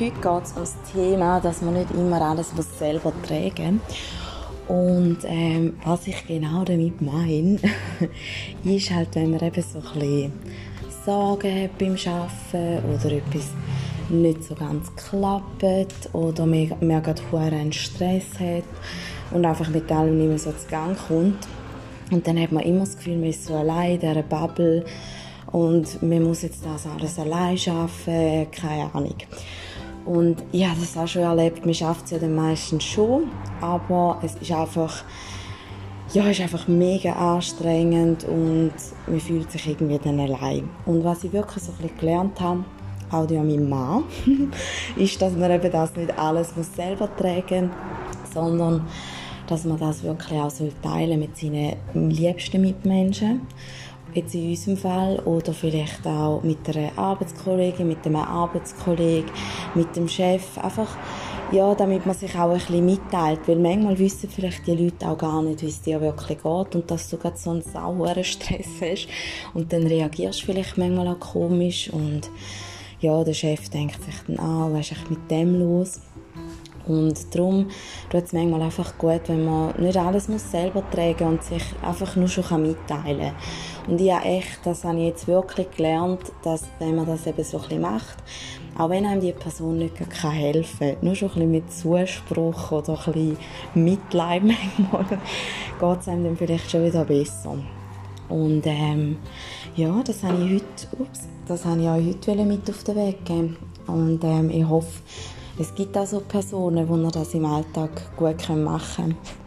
Heute geht es um das Thema, dass man nicht immer alles muss selber tragen Und ähm, was ich genau damit meine, ist halt, wenn man eben so ein bisschen Sorgen hat beim Arbeiten oder etwas nicht so ganz klappt oder man, man gerade einen Stress hat und einfach mit allem nicht mehr so zu Gang kommt. Und dann hat man immer das Gefühl, man ist so allein in dieser Bubble und man muss jetzt das alles allein schaffen, keine Ahnung. Und habe das auch schon erlebt, man schafft es ja dann meistens schon, aber es ist einfach, ja, ist einfach mega anstrengend und man fühlt sich irgendwie dann allein. Und was ich wirklich so ein bisschen gelernt habe, auch durch meinen Mann, ist, dass man eben das nicht alles muss selber tragen muss, sondern dass man das wirklich auch teilen mit seinen liebsten Mitmenschen jetzt in unserem Fall, oder vielleicht auch mit einer Arbeitskollegin, mit einem Arbeitskollegen, mit dem Chef, einfach, ja, damit man sich auch ein bisschen mitteilt, weil manchmal wissen vielleicht die Leute auch gar nicht, wie es dir wirklich geht und dass du gerade so einen sauren Stress hast. Und dann reagierst du vielleicht manchmal auch komisch und ja, der Chef denkt sich dann, ah, was ist mit dem los? Und darum tut es manchmal einfach gut, wenn man nicht alles muss selber tragen und sich einfach nur schon mitteilen kann. Und ich habe echt, das habe ich jetzt wirklich gelernt, dass wenn man das eben so ein macht, auch wenn einem die Person nicht helfen kann, nur schon ein bisschen mit Zuspruch oder ein bisschen Mitleid manchmal, geht es einem dann vielleicht schon wieder besser. Und ähm, ja, das habe ich heute, ups, das habe ich auch heute mit auf den Weg geben. Und ähm, ich hoffe, es gibt auch so Personen, die das im Alltag gut machen können.